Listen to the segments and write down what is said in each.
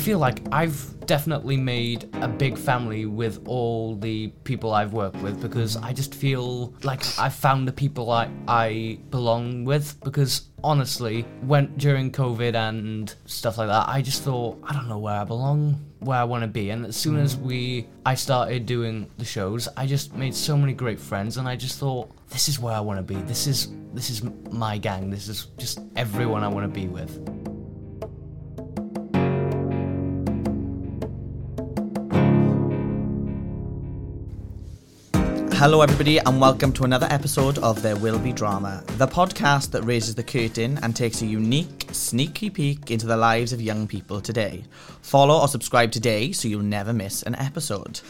feel like I've definitely made a big family with all the people I've worked with because I just feel like I've found the people I, I belong with because honestly, when during COVID and stuff like that, I just thought I don't know where I belong, where I want to be. And as soon as mm. we I started doing the shows, I just made so many great friends and I just thought this is where I want to be. This is this is my gang. This is just everyone I want to be with. Hello, everybody, and welcome to another episode of There Will Be Drama, the podcast that raises the curtain and takes a unique, sneaky peek into the lives of young people today. Follow or subscribe today so you'll never miss an episode.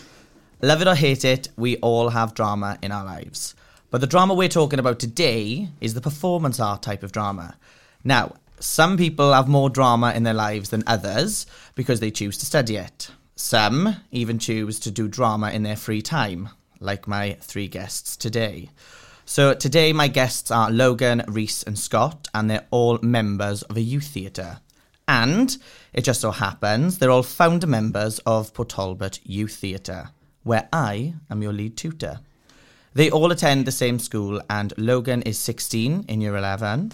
Love it or hate it, we all have drama in our lives. But the drama we're talking about today is the performance art type of drama. Now, some people have more drama in their lives than others because they choose to study it. Some even choose to do drama in their free time, like my three guests today. So today my guests are Logan, Rhys and Scott and they're all members of a youth theatre. And it just so happens they're all founder members of Port Talbot Youth Theatre, where I am your lead tutor. They all attend the same school and Logan is 16 in year 11,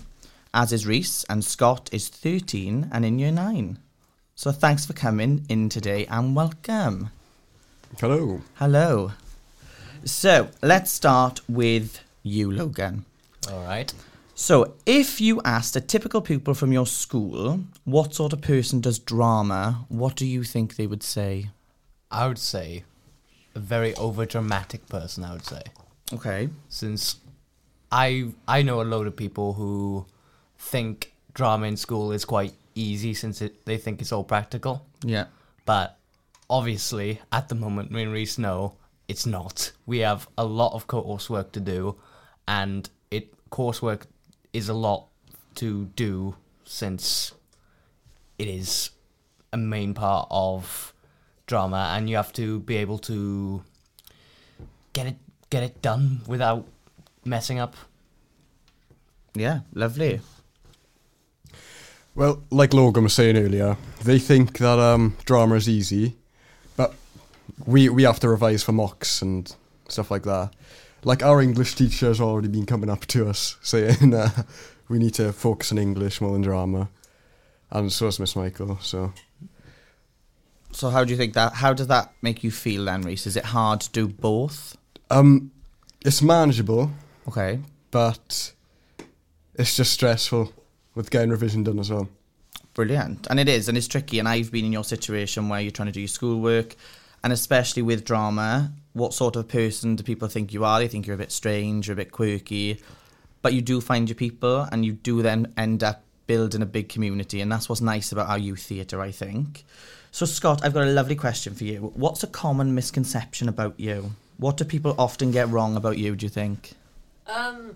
as is Rhys and Scott is 13 and in year 9. So thanks for coming in today and welcome. Hello. Hello. So let's start with you, Logan. All right. So, if you asked a typical pupil from your school what sort of person does drama, what do you think they would say? I would say a very over dramatic person, I would say. Okay. Since I I know a load of people who think drama in school is quite easy since it, they think it's all practical. Yeah. But obviously, at the moment, me and Rhys know it's not. We have a lot of coursework to do, and it coursework is a lot to do since it is a main part of drama, and you have to be able to get it get it done without messing up. Yeah, lovely. Well, like Logan was saying earlier, they think that um, drama is easy, but we we have to revise for mocks and stuff like that. Like our English teacher has already been coming up to us saying uh, we need to focus on English more than drama, and so has Miss Michael. So So, how do you think that? How does that make you feel then, Rhys? Is it hard to do both? um, it's manageable, Okay. but it's just stressful with getting revision done as well. Brilliant. And it is, and it's tricky. And I've been in your situation where you're trying to do your schoolwork, and especially with drama, what sort of person do people think you are? They think you're a bit strange, you're a bit quirky, but you do find your people, and you do then end up building a big community. And that's what's nice about our youth theatre, I think. So, Scott, I've got a lovely question for you. What's a common misconception about you? What do people often get wrong about you, do you think? Um,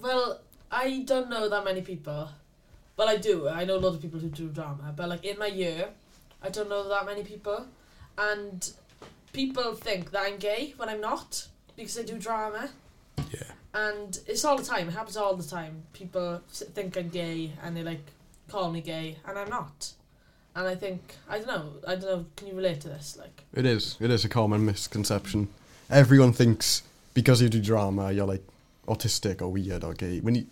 well, I don't know that many people. Well, I do. I know a lot of people who do drama, but like in my year, I don't know that many people, and people think that I'm gay when I'm not because I do drama. Yeah. And it's all the time. It happens all the time. People think I'm gay and they like call me gay, and I'm not. And I think I don't know. I don't know. Can you relate to this? Like, It is. It is a common misconception. Everyone thinks because you do drama, you're like autistic or weird or gay. When you,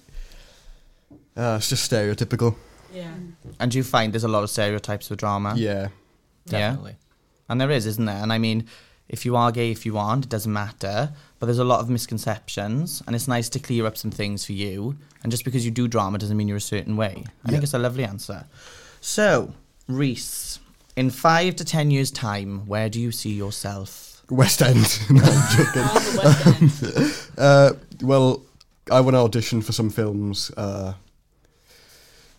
uh, it's just stereotypical. yeah, And do you find there's a lot of stereotypes with drama? Yeah. Yeah. And there is, isn't there? And I mean, if you are gay, if you aren't, it doesn't matter. But there's a lot of misconceptions, and it's nice to clear up some things for you. And just because you do drama doesn't mean you're a certain way. I Yeah. think it's a lovely answer. So, Rhys, in five to ten years' time, where do you see yourself? West End. no, I'm joking. West End. Uh, well, I want to audition for some films, uh,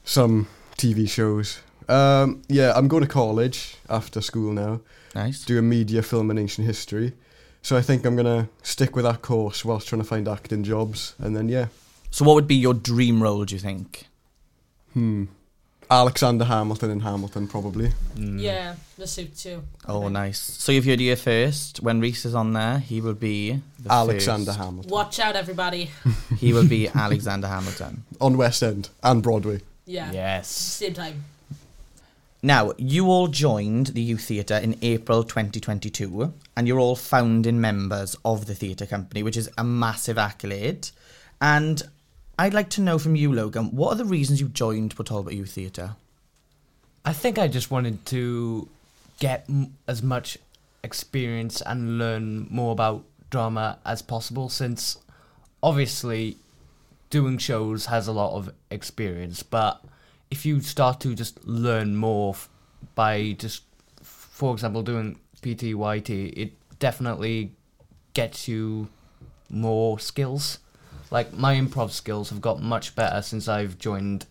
some TV shows. Um, yeah, I'm going to college after school now, Nice. doing media, film, and ancient history. So I think I'm gonna stick with that course whilst trying to find acting jobs, and then yeah, So, what would be your dream role? Do you think? hmm, Alexander Hamilton in Hamilton probably. Mm. Yeah, the suit too. Oh, nice. So, you've heard it here first. When Rhys is on there, he will be the Alexander first- Hamilton Watch out, everybody. He will be Alexander Hamilton. on West End and Broadway. Yeah. Yes. Same time. Now, you all joined the Youth Theatre in April 2022, and you're all founding members of the theatre company, which is a massive accolade. And I'd like to know from you, Logan, what are the reasons you joined Port Talbot Youth Theatre? I think I just wanted to get m- as much experience and learn more about drama as possible since obviously doing shows has a lot of experience but if you start to just learn more f- by just for example doing PTYT it definitely gets you more skills. Like my improv skills have got much better since I've joined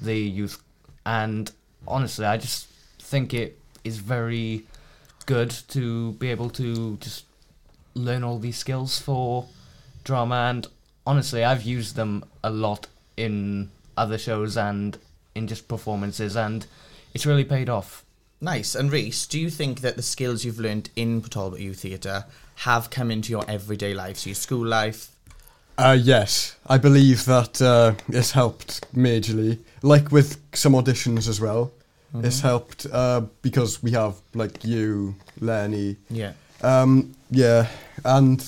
the youth and honestly I just think it is very good to be able to just learn all these skills for drama and honestly I've used them a lot in other shows and in just performances and it's really paid off. Nice. And Rhys, do you think that the skills you've learned in Port Talbot Youth Theatre have come into your everyday life, so your school life? Uh, yes, I believe that uh, it's helped majorly. Like with some auditions as well, it's helped uh, because we have like you, Lenny. Yeah. Um, yeah, and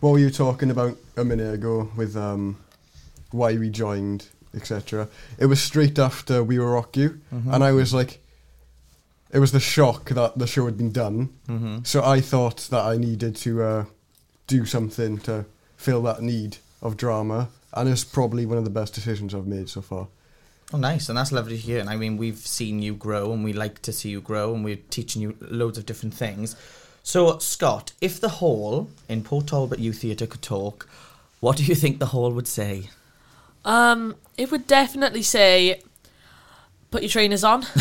what were you talking about a minute ago with um, why we joined, etc. It was straight after we were Rock You, and I was like, it was the shock that the show had been done. Mm-hmm. So I thought that I needed to uh, do something to fill that need of drama, and it's probably one of the best decisions I've made so far. Oh, nice, and that's lovely to hear. And I mean, we've seen you grow, and we like to see you grow, and we're teaching you loads of different things. So, Scott, if the hall in Port Talbot Youth Theatre could talk, what do you think the hall would say? Um, it would definitely say, put your trainers on.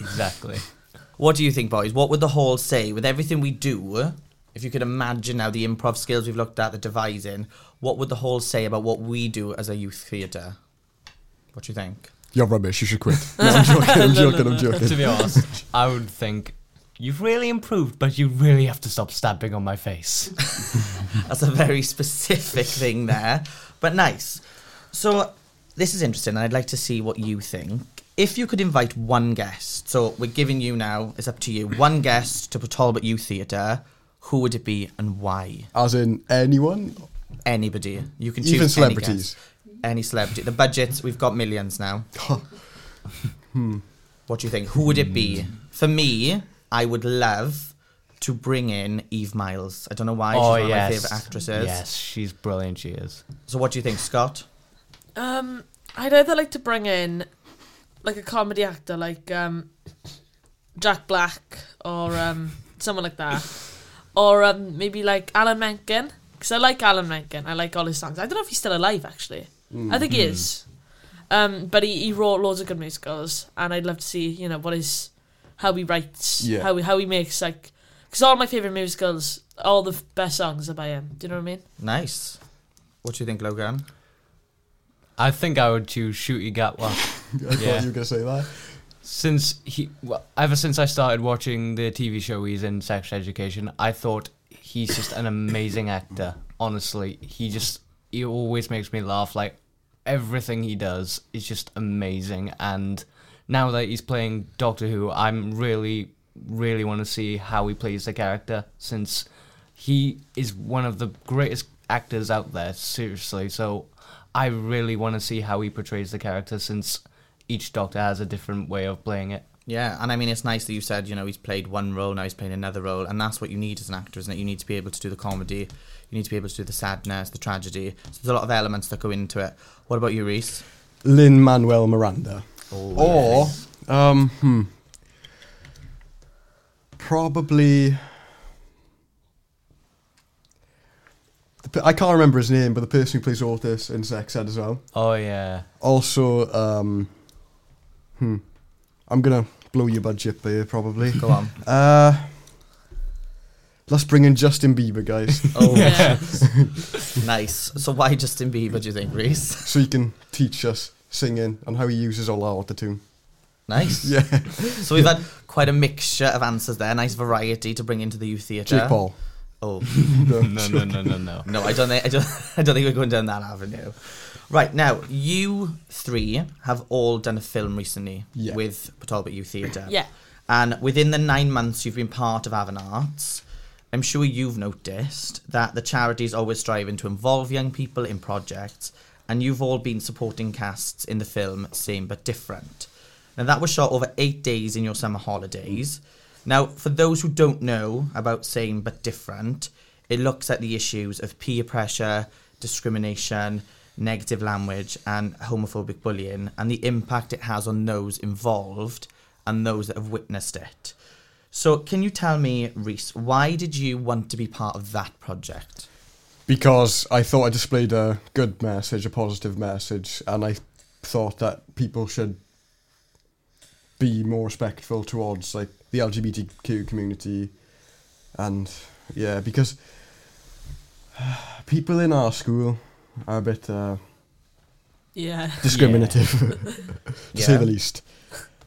Exactly. What do you think, boys? What would the hall say with everything we do? If you could imagine now the improv skills we've looked at, the devising, what would the hall say about what we do as a youth theatre? What do you think? You're rubbish. You should quit. No, I'm joking. I'm joking. I'm joking. to be honest, I would think you've really improved, but you really have to stop stamping on my face. That's a very specific thing there, but nice. So this is interesting, and I'd like to see what you think. If you could invite one guest, so we're giving you now, it's up to you, one guest to Port Talbot Youth Theatre, who would it be and why? As in anyone, Anybody. You can choose even any celebrities. guest. Any celebrity. The budget, we've got millions now. Hmm. What do you think? Who would it be? Hmm. For me, I would love to bring in Eve Miles. I don't know why. She's oh, one of my favourite actresses. Yes, she's brilliant. She is. So what do you think, Scott? Um, I'd either like to bring in like a comedy actor, like um, Jack Black or um, someone like that, or um, maybe like Alan Menken, because I like Alan Menken. I like all his songs. I don't know if he's still alive actually. I think he is. Um, but he, he wrote loads of good musicals, and I'd love to see you know what his how he writes, Yeah. how he, how he makes like because all my favorite musicals, all the f- best songs are by him. Do you know what I mean? Nice. What do you think, Logan? I think I would choose Ncuti Gatwa. I Yeah. thought you were gonna say that. since he, well, ever since I started watching the TV show he's in, Sex Education, I thought he's just an amazing actor. Honestly, he just he always makes me laugh. Like everything he does is just amazing. And now that he's playing Doctor Who, I'm really, really want to see how he plays the character since he is one of the greatest actors out there. Seriously, so I really want to see how he portrays the character since each Doctor has a different way of playing it. Yeah, and I mean, it's nice that you said, you know, he's played one role, now he's playing another role, and that's what you need as an actor, isn't it? You need to be able to do the comedy, you need to be able to do the sadness, the tragedy. So there's a lot of elements that go into it. What about you, Rhys? Lin Manuel Miranda. or um, hmm, probably. the pe- I can't remember his name, but the person who plays Otis in Sex Ed as well. Oh yeah. Also, um, hmm, I'm gonna blow your budget there probably. Go on. Uh, let's bring in Justin Bieber, guys, Oh, Yeah. nice. So why Justin Bieber, do you think, Rhys? so he can teach us singing and how he uses all our autotune. Nice. Yeah, So we've had quite a mixture of answers there, nice variety to bring into the youth theatre. Jake Paul. Oh no, no, no, no, no. no, I don't think I don't, I don't think we're going down that avenue. Right now, you three have all done a film recently Yeah. with Talbot Youth Theatre. Yeah. And within the nine months you've been part of Afan Arts, I'm sure you've noticed that the charity is always striving to involve young people in projects, and you've all been supporting casts in the film Same But Different. Now, that was shot over eight days in your summer holidays. Now, for those who don't know about Same But Different, it looks at the issues of peer pressure, discrimination, negative language, and homophobic bullying, and the impact it has on those involved and those that have witnessed it. So, can you tell me, Rhys, why did you want to be part of that project? because I thought I displayed a good message, a positive message, and I thought that people should be more respectful towards like the LGBTQ community, and yeah, because people in our school are a bit uh, Yeah. discriminative, to say the least,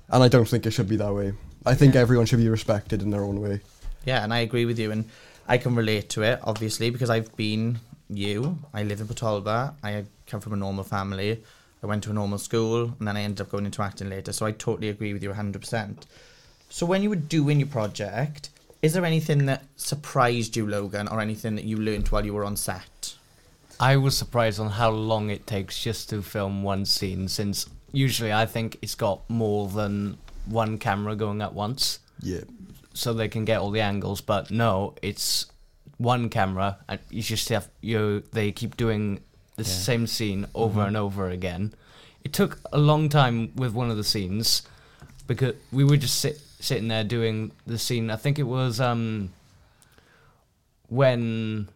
and I don't think it should be that way. I think Yeah. everyone should be respected in their own way. Yeah, and I agree with you, and I can relate to it, obviously, because I've been you. I live in Port Talbot. I come from a normal family. I went to a normal school, and then I ended up going into acting later. So I totally agree with you 100%. So when you were doing your project, is there anything that surprised you, Logan, or anything that you learned while you were on set? I was surprised on how long it takes just to film one scene, since usually I think it's got more than one camera going at once, Yeah, so they can get all the angles. But no, it's one camera, and you just have you. They keep doing the Yeah. same scene over and over again. It took a long time with one of the scenes because we were just sit, sitting there doing the scene. I think it was um when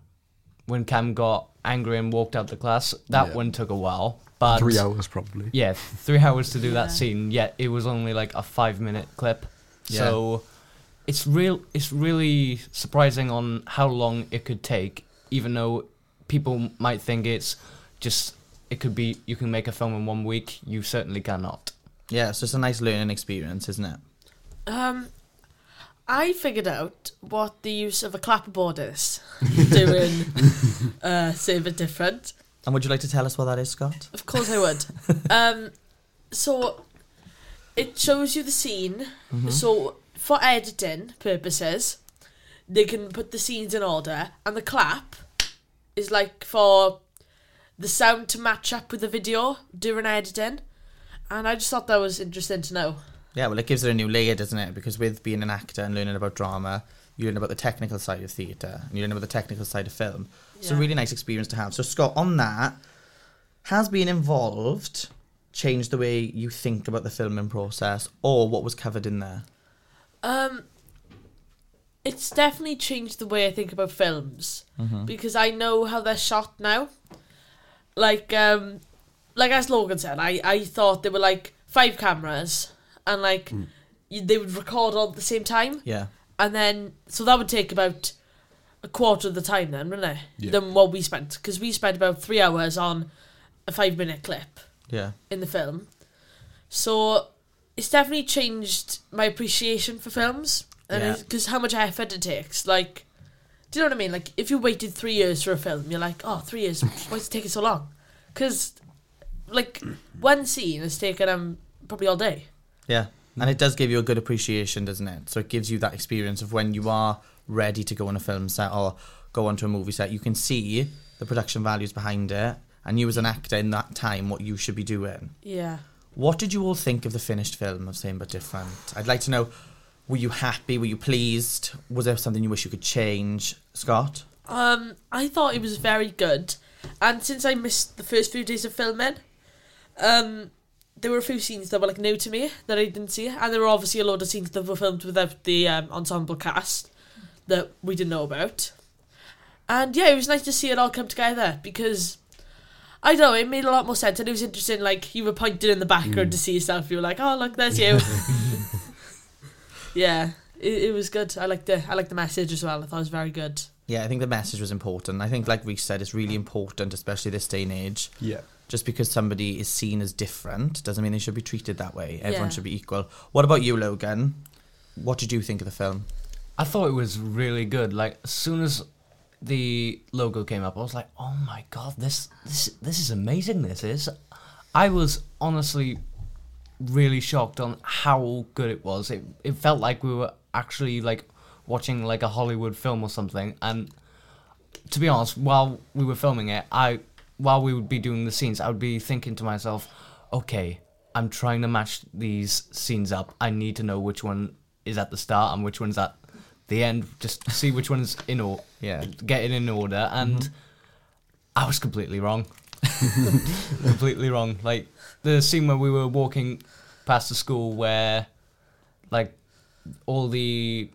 when Cam got angry and walked out the class. That Yeah. one took a while, but three hours probably. yeah, three hours to do that scene. Yet it was only like a five minute clip. Yeah. So it's real. It's really surprising on how long it could take, even though people might think it's just it could be you can make a film in one week. You certainly cannot. Yeah, so it's a nice learning experience, isn't it? Um, I figured out what the use of a clapperboard is doing uh, Same But Different. And would you like to tell us what that is, Scott? Of course I would. um, so it shows you the scene. Mm-hmm. So for editing purposes, they can put the scenes in order, and the clap is like for the sound to match up with the video during editing. And I just thought that was interesting to know. Yeah, well, it gives it a new layer, doesn't it? Because with being an actor and learning about drama, you learn about the technical side of theatre and you learn about the technical side of film. It's a really nice experience to have. So, Scott, on that, has being involved changed the way you think about the filming process or what was covered in there? Um, it's definitely changed the way I think about films Mm-hmm. because I know how they're shot now. Like, um, like as Logan said, I, I thought there were like five cameras and like you, they would record all at the same time, Yeah. and then so that would take about a quarter of the time then, wouldn't it? Yeah. Than what we spent because we spent about three hours on a five minute clip Yeah. in the film. So it's definitely changed my appreciation for films, and Yeah. because how much effort it takes. Like, do you know what I mean? Like, if you waited three years for a film, you're like, oh, three years. Why is it taking so long? Because, like, one scene has taken um probably all day. Yeah. And it does give you a good appreciation, doesn't it? So it gives you that experience of when you are ready to go on a film set or go onto a movie set, you can see the production values behind it, and you as an actor in that time, what you should be doing. Yeah. What did you all think of the finished film of Same But Different? I'd like to know, were you happy? Were you pleased? Was there something you wish you could change? Scott? Um, I thought it was very good, and since I missed the first few days of filming, um, there were a few scenes that were like new to me that I didn't see, and there were obviously a lot of scenes that were filmed without the um, ensemble cast that we didn't know about. And yeah, it was nice to see it all come together because I don't know it made a lot more sense, and it was interesting. Like you were pointing in the background to see yourself, you were like, "Oh, look, there's you." yeah, it, it was good. I liked the I liked the message as well. I thought it was very good. Yeah, I think the message was important. I think, like Rhys said, it's really important, especially this day and age. Yeah. Just because somebody is seen as different doesn't mean they should be treated that way. Everyone Yeah. should be equal. What about you, Logan? What did you think of the film? I thought it was really good. Like as soon as the logo came up, I was like, "Oh my god, this this this is amazing! This is." I was honestly really shocked on how good it was. It it felt like we were actually like watching like a Hollywood film or something. And to be honest, while we were filming it, I while we would be doing the scenes, I would be thinking to myself, "Okay, I'm trying to match these scenes up. I need to know which one is at the start and which one's at the end. Just see which one's in order. Yeah. get it in order." And mm-hmm. I was completely wrong. completely wrong. Like the scene where we were walking past the school where like all the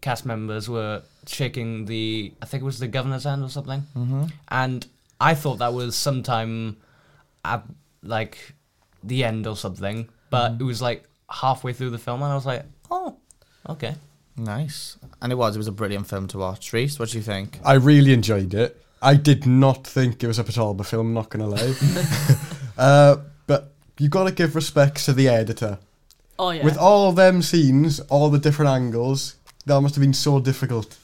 cast members were shaking the I think it was the governor's hand or something. Mm-hmm. And I thought that was sometime at like the end or something, but it was like halfway through the film and I was like, "Oh, okay." Nice. And it was. It was a brilliant film to watch. Rhys, what do you think? I really enjoyed it. I did not think it was a Port Talbot film, not gonna lie. uh, but you gotta give respect to the editor. Oh yeah. With all them scenes, all the different angles, that must have been so difficult.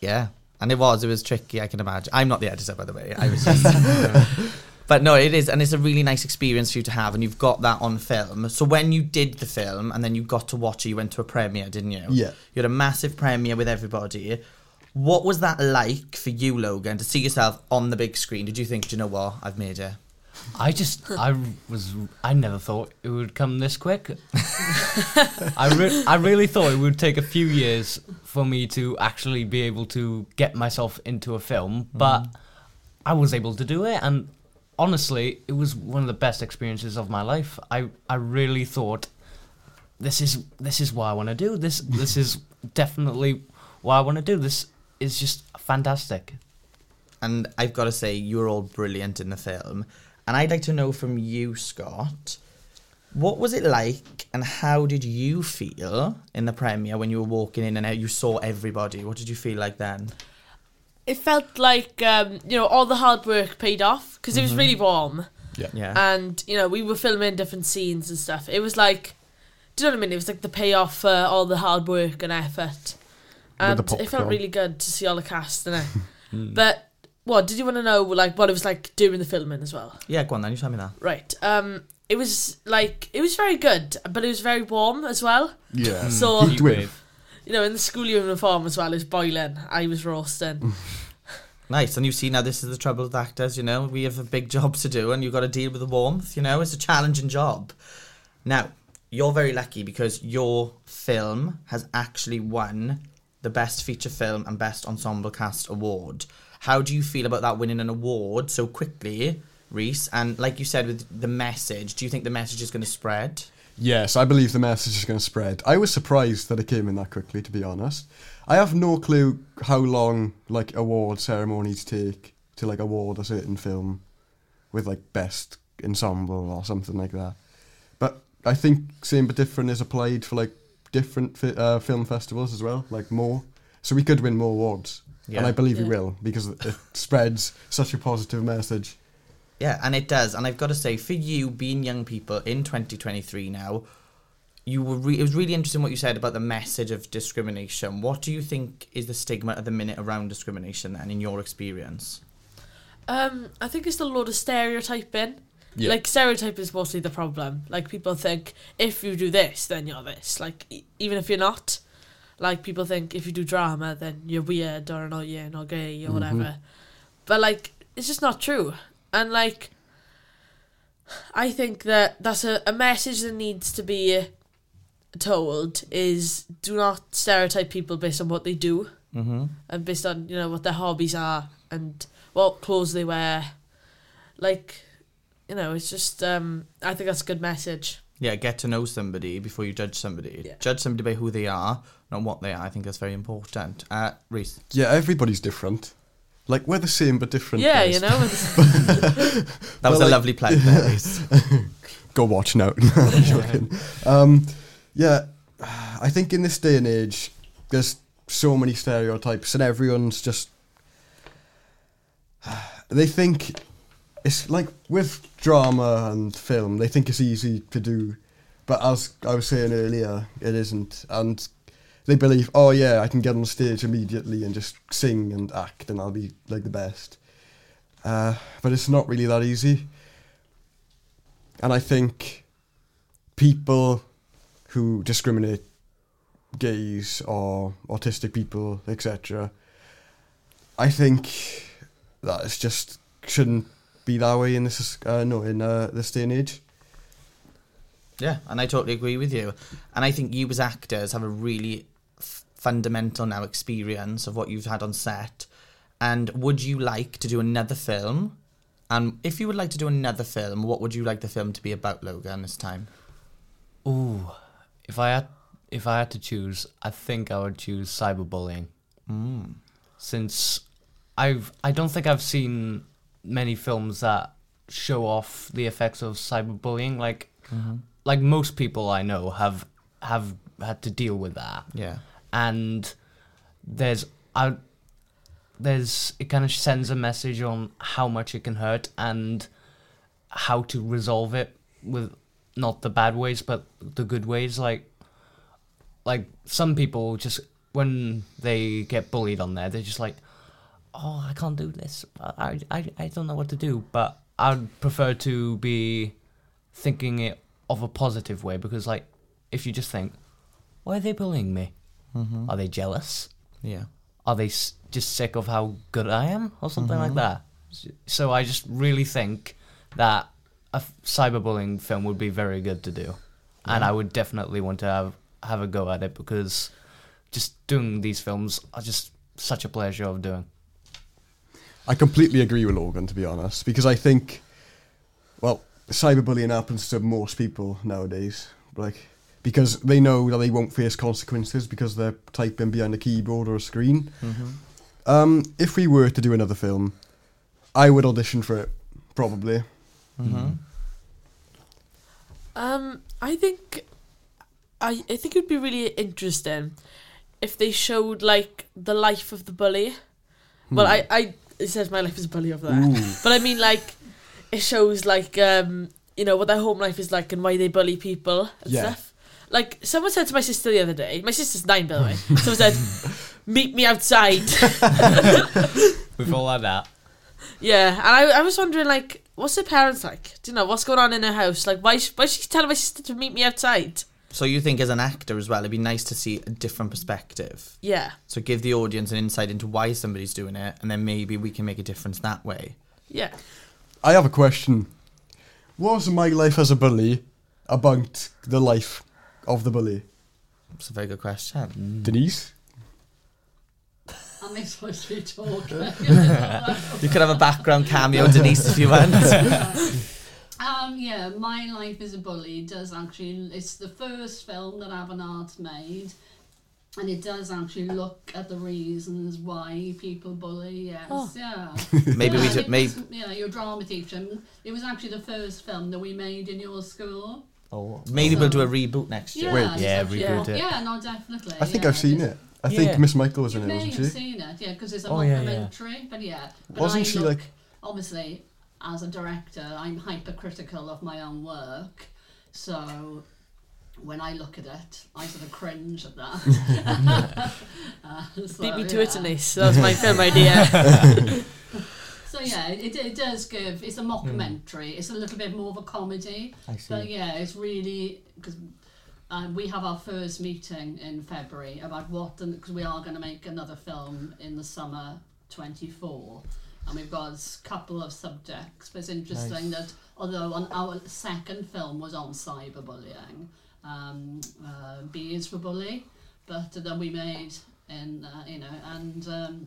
Yeah. And it was. It was tricky, I can imagine. I'm not the editor, by the way. I was just. but no, it is. And it's a really nice experience for you to have. And you've got that on film. So when you did the film and then you got to watch it, you went to a premiere, didn't you? Yeah. You had a massive premiere with everybody. What was that like for you, Logan, to see yourself on the big screen? Did you think, do you know what? I've made it. I just, I was, I never thought it would come this quick. I, re- I really thought it would take a few years for me to actually be able to get myself into a film, mm-hmm. but I was able to do it, and honestly, it was one of the best experiences of my life. I, I really thought this is this is what I want to do. This this is definitely what I want to do. This is just fantastic. And I've got to say, you were all brilliant in the film. And I'd like to know from you, Scott, what was it like and how did you feel in the premiere when you were walking in and out, you saw everybody? What did you feel like then? it felt like um, you know all the hard work paid off because it was really warm Yeah. Yeah. and you know we were filming different scenes and stuff. It was like, do you know what I mean? It was like the payoff for all the hard work and effort, and the it felt really good to see all the cast in it. but what did you want to know? Like what it was like during the filming as well? yeah, go on then, you tell me that. Right. Um, it was like it was very good, but it was very warm as well. Yeah. So Heat wave. you know, in the school uniform as well, it was boiling. I was roasting. Nice. And you see now this is the trouble with actors, you know, we have a big job to do and you've got to deal with the warmth, you know, it's a challenging job. Now, you're very lucky because your film has actually won the Best Feature Film and Best Ensemble Cast award. How do you feel about that winning an award so quickly, Rhys? And like you said with the message, do you think the message is going to spread? Yes, I believe the message is going to spread. I was surprised that it came in that quickly, to be honest. I have no clue how long like award ceremonies take to like award a certain film with like best ensemble or something like that. But I think same but different is applied for like different fi- uh, film festivals as well, like more. So we could win more awards, and I believe we Yeah. will because it spreads such a positive message. Yeah, and it does. And I've got to say, for you being young people in 2023 now, you were re- it was really interesting what you said about the message of discrimination. What do you think is the stigma at the minute around discrimination and in your experience? Um, I think it's a lot of stereotyping. Yeah. Like stereotype is mostly the problem. Like people think if you do this, then you're this. Like e- even if you're not, like people think if you do drama, then you're weird or annoying or gay or whatever. But like it's just not true. And like I think that that's a, a message that needs to be told is do not stereotype people based on what they do Mm-hmm. and based on you know what their hobbies are and what clothes they wear like you know it's just um i think that's a good message Yeah, get to know somebody before you judge somebody. Yeah. Judge somebody by who they are, not what they are. I think that's very important. Uh, Rhys. Yeah, everybody's different. Like we're the same but different. yeah guys. you know it's, That was But, a like- lovely plug there, Rhys. go watch now. No, I'm joking. Um, yeah, I think in this day and age, there's so many stereotypes, and everyone's just. They think it's like with drama and film, they think it's easy to do, but as I was saying earlier, it isn't. And they believe, oh yeah, I can get on stage immediately and just sing and act, and I'll be like the best. Uh, but it's not really that easy. And I think people who discriminate gays or autistic people, etc. I think that it's just shouldn't be that way in this uh, no in uh, this day and age. Yeah, and I totally agree with you. And I think you as actors have a really f- fundamental now experience of what you've had on set. And would you like to do another film? And if you would like to do another film, what would you like the film to be about, Logan, this time? Ooh, if I had if I had to choose, I think I would choose cyberbullying. Mm. Since I've I don't think I've seen many films that show off the effects of cyberbullying. Like mm-hmm. like most people I know have have had to deal with that. Yeah. and there's I, there's it kind of sends a message on how much it can hurt and how to resolve it with not the bad ways but the good ways like like some people just when they get bullied on there they're just like oh i can't do this i i, I don't know what to do but i'd prefer to be thinking it of a positive way because like if you just think why are they bullying me Mm-hmm. are they jealous? Yeah. Are they s- just sick of how good I am, or something like Mhm. that? So I just really think that a f- cyberbullying film would be very good to do, and I would definitely want to have have a go at it because just doing these films are just such a pleasure of doing. I completely agree with Logan, to be honest, because I think, well, cyberbullying happens to most people nowadays, like because they know that they won't face consequences because they're typing behind a keyboard or a screen. Mm-hmm. Um, if we were to do another film, I would audition for it, probably. Mm-hmm. Um, I think, I I think it would be really interesting if they showed like the life of the bully. Well, I I it says my life is a bully over there, Ooh. but I mean like it shows like um you know what their home life is like and why they bully people and Yeah. stuff. Like someone said to my sister the other day. My sister's nine, by the way. Someone said, "Meet me outside." We've all had that. Yeah, and I, I was wondering, like, what's her parents like? Do you know what's going on in her house? Like, why why is she telling my sister to meet me outside? So you think as an actor as well, it'd be nice to see a different perspective. Yeah, So give the audience an insight into why somebody's doing it, and then maybe we can make a difference that way. yeah. I have a question. Was my life as a bully about the life of the bully? It's a very good question. Denise? Am I supposed to be talking? You could have a background cameo, Denise, if you want. um, yeah, My Life as a Bully does actually, it's the first film that Afan Art made. And it does actually look at the reasons why people bully. Yes, Oh. yeah. Maybe we Yeah, do, it maybe. yeah, your drama teacher. It was actually the first film that we made in your school. Oh, maybe we'll do a reboot next year. Yeah, Wait. it's Yeah, actually- reboot it. Yeah, no, definitely. I think yeah, I've seen it. I Yeah. think Miss Michael was You in it, may wasn't have she? seen it, yeah, because it's a Oh, yeah, yeah. documentary. But yeah, but Wasn't I she look, like- obviously as a director, I'm hypercritical of my own work, so when I look at it, I sort of cringe at that. uh, so, Beat me to yeah. it, Denise. That was my film idea. So yeah, it, it does give. It's a mockumentary. It's a little bit more of a comedy. I see. But yeah, it's really because um, we have our first meeting in February about what because we are going to make another film in the summer 24 and we've got a couple of subjects. But it's interesting that although on our second film was on cyberbullying um, uh, B is for bully but then we made in uh, you know and um,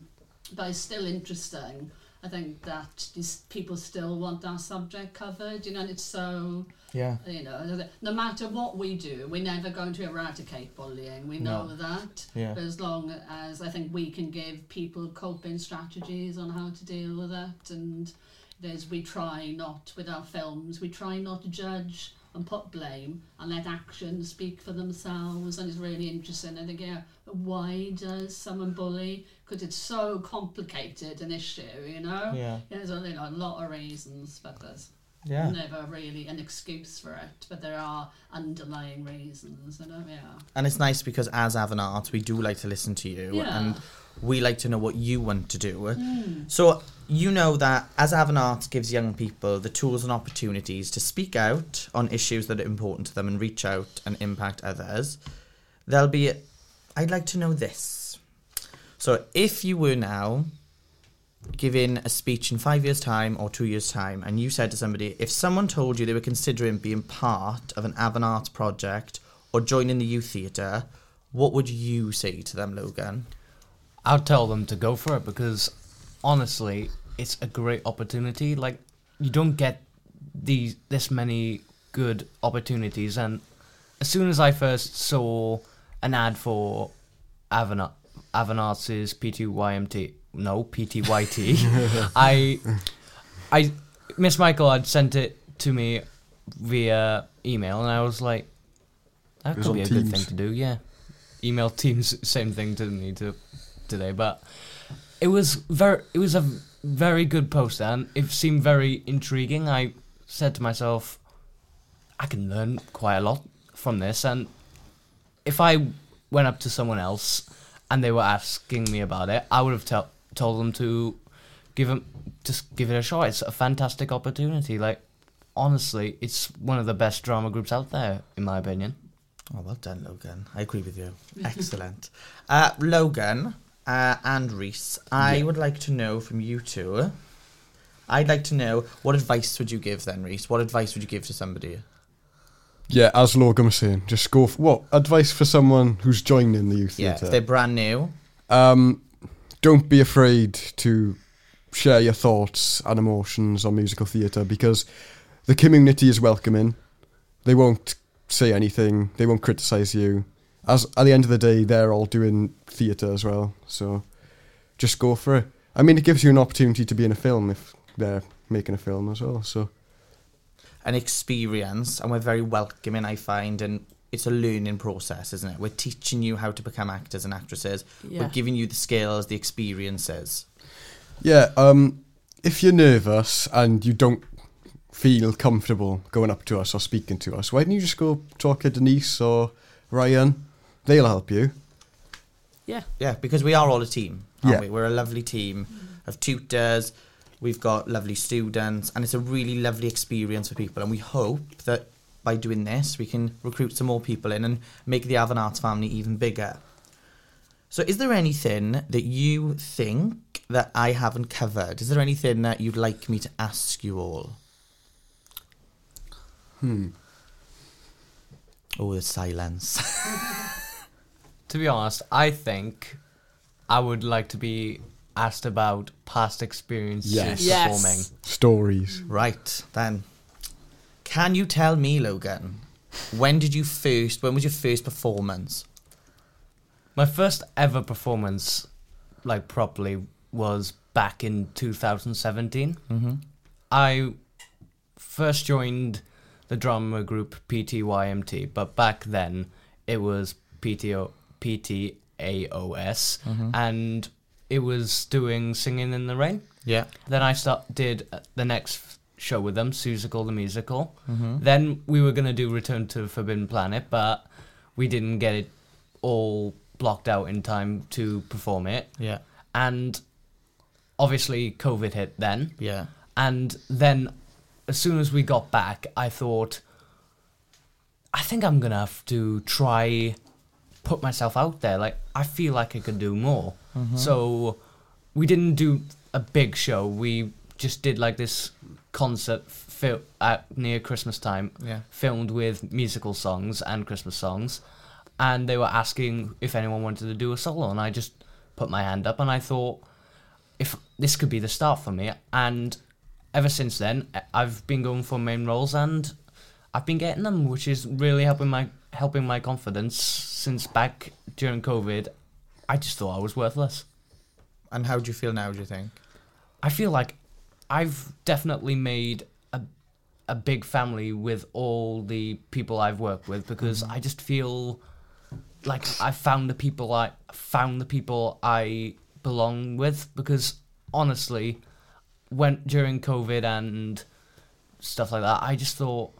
but it's still interesting. I think that these people still want that subject covered you know and it's so Yeah. you know, no matter what we do, we're never going to eradicate bullying. We know No. that. Yeah. As long as I think we can give people coping strategies on how to deal with it, and there's we try not with our films, we try not to judge and put blame and let actions speak for themselves. And it's really interesting. I think, yeah, why does someone bully? Because it's so complicated an issue, you know. Yeah. There's a, you know, a lot of reasons, but there's Yeah. never really an excuse for it, but there are underlying reasons. Know, yeah. And it's nice because as Afan Art, we do like to listen to you Yeah. and we like to know what you want to do. Mm. So you know that as Afan Art gives young people the tools and opportunities to speak out on issues that are important to them and reach out and impact others, there'll be. I'd like to know this. So if you were now giving a speech in five years' time or two years' time, and you said to somebody, if someone told you they were considering being part of an Afan Art project or joining the youth theatre, what would you say to them, Logan? I'd tell them to go for it because honestly, it's a great opportunity. Like you don't get these this many good opportunities, and as soon as I first saw an ad for Afan Art, Avanart's P2YMT, no PTYT, I, I, Miss Michael had sent it to me via email, and I was like, that could be a good thing to do. Yeah, email Teams, same thing to me to today, but it was very, it was a very good post and it seemed very intriguing. I said to myself, I can learn quite a lot from this, and if I went up to someone else and they were asking me about it, I would have tell told them to give them just give it a shot. It's a fantastic opportunity. Like honestly, it's one of the best drama groups out there, in my opinion. Oh, well done, Logan. I agree with you. Excellent. Uh, Logan uh, and Rhys, I Yeah. would like to know from you two. I'd like to know what advice would you give then, Rhys? What advice would you give to somebody? Yeah, as Logan was saying, just go for what advice for someone who's joining the youth theater. Yeah, if theatre. they're brand new. Um, don't be afraid to share your thoughts and emotions on musical theatre because the community is welcoming. They won't say anything. They won't criticise you. As at the end of the day, they're all doing theatre as well. So just go for it. I mean, it gives you an opportunity to be in a film if they're making a film as well. So an experience and we're very welcoming i find and it's a learning process isn't it we're teaching you how to become actors and actresses Yeah. we're giving you the skills the experiences Yeah, um, if you're nervous and you don't feel comfortable going up to us or speaking to us, why don't you just go talk to Denise or Ryan? They'll help you. Yeah. yeah because we are all a team aren't Yeah. we we're a lovely team of tutors we've got lovely students and it's a really lovely experience for people and we hope that by doing this we can recruit some more people in and make the Afan Arts family even bigger so is there anything that you think that I haven't covered is there anything that you'd like me to ask you all Hmm. oh the silence To be honest, I think I would like to be asked about past experiences Yes. Yes. performing. Stories. Right, then. Can you tell me, Logan, when did you first, when was your first performance? My first ever performance, like properly, was back in 2017. Mm-hmm. I first joined the drama group PTYMT, but back then it was PTO, PTAOS, Mm-hmm. and it was doing Singing in the Rain. Yeah. Then I start, did the next show with them, Seussical the Musical. Mm-hmm. Then we were going to do Return to Forbidden Planet, but we didn't get it all blocked out in time to perform it. Yeah. And obviously, COVID hit then. Yeah. And then, as soon as we got back, I thought, I think I'm gonna have to try put myself out there. Like, I feel like I could do more. So, we didn't do a big show. We just did like this concert fil- at near Christmas time, Yeah. filmed with musical songs and Christmas songs. And they were asking if anyone wanted to do a solo, and I just put my hand up and I thought, if this could be the start for me. And ever since then, I've been going for main roles and I've been getting them, which is really helping my helping my confidence. Since back during COVID, I just thought I was worthless. And how do you feel now, do you think? I feel like I've definitely made a a big family with all the people I've worked with because mm-hmm. I just feel like I found the people I found the people I belong with because honestly when during COVID and stuff like that. I just thought,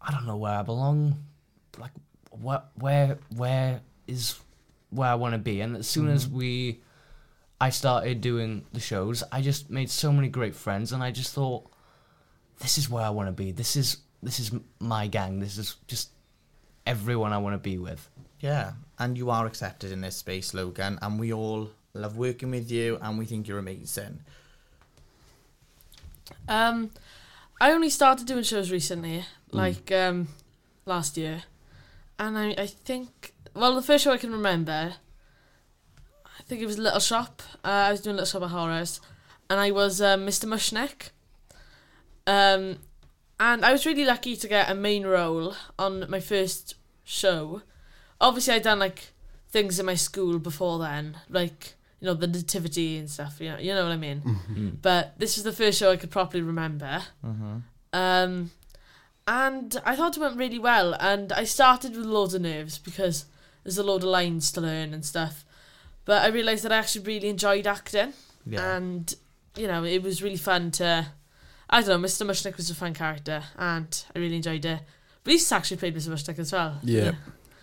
I don't know where I belong. Like, what, where, where is where I want to be? And as soon as mm-hmm. we, I started doing the shows, I just made so many great friends, and I just thought, this is where I want to be. This is this is my gang. This is just everyone I want to be with. Yeah, and you are accepted in this space, Logan, and we all love working with you, and we think you're amazing. Um, I only started doing shows recently, like um, last year, and I I think well the first show I can remember, I think it was Little Shop. Uh, I was doing Little Shop of Horrors, and I was um, Mr. Mushnick. Um, and I was really lucky to get a main role on my first show. Obviously, I'd done like things in my school before then, like you know the nativity and stuff. You know, you know what I mean. But this was the first show I could properly remember. Mm-hmm. Um, and I thought it went really well. And I started with loads of nerves because there's a load of lines to learn and stuff. But I realised that I actually really enjoyed acting. Yeah. And, you know, it was really fun to. I don't know, Mr. Mushnick was a fun character and I really enjoyed it. Rhys actually played Mr. Mushnick as well. Yeah.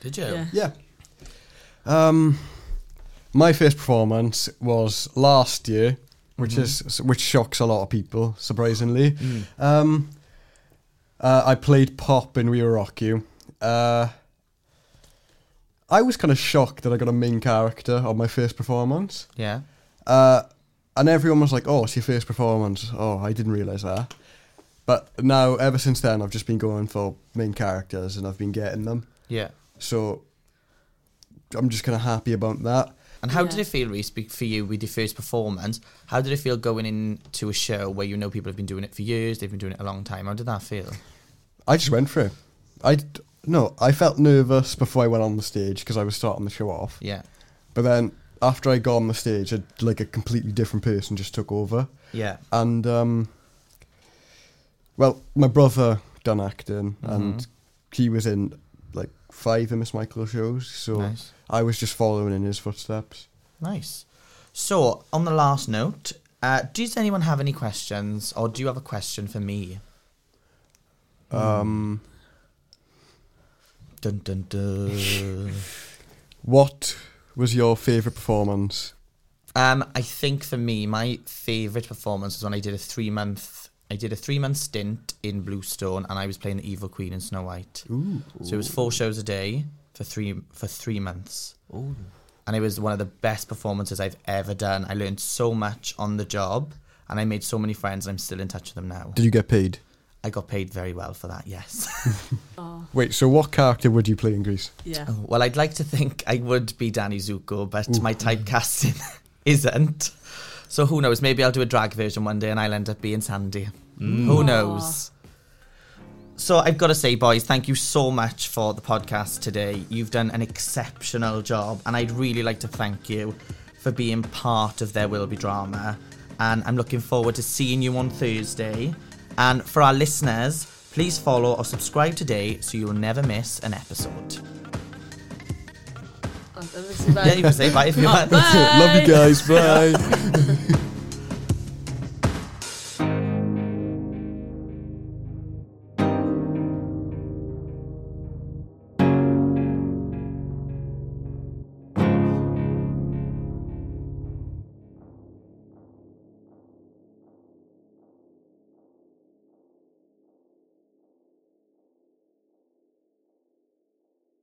Did you? Yeah. Yeah. Um, my first performance was last year, which is which shocks a lot of people, surprisingly. Um, uh, I played Pop in We Will Rock You. Uh, I was kind of shocked that I got a main character on my first performance. Yeah. Uh, and everyone was like, "Oh, it's your first performance." Oh, I didn't realize that. But now, ever since then, I've just been going for main characters, and I've been getting them. Yeah. So I'm just kind of happy about that. And how Yeah. did it feel, Rhys, for you with your first performance? How did it feel going into a show where you know people have been doing it for years, they've been doing it a long time? How did that feel? I just went for it. I d- no, I felt nervous before I went on the stage because I was starting the show off. Yeah. But then after I got on the stage, a, like a completely different person just took over. Yeah. And um, well, my brother done acting, and Mhm. he was in like five of Miss Michael shows. So Nice. I was just following in his footsteps. Nice. So, on the last note, uh, does anyone have any questions, or do you have a question for me? Um, Dun dun dun. what was your favourite performance? um, I think for me, my favourite performance was when I did a three month. I did a three month stint in Bluestone, and I was playing the Evil Queen in Snow White. Ooh. So it was four shows a day for three for three months. Ooh. and it was one of the best performances I've ever done. I learned so much on the job, and I made so many friends. And I'm still in touch with them now. Did you get paid? I got paid very well for that. Yes. Oh, Wait, so what character would you play in Grease? yeah. Oh, well, I'd like to think I would be Danny Zuko, but my typecasting isn't. So who knows? Maybe I'll do a drag version one day, and I'll end up being Sandy. Mm. Who knows? So I've got to say, boys, thank you so much for the podcast today. You've done an exceptional job, and I'd really like to thank you for being part of There Will Be Drama. And I'm looking forward to seeing you on Thursday. And for our listeners, please follow or subscribe today so you'll never miss an episode. Oh, Yeah, you can say bye if you want. Love you guys. Bye.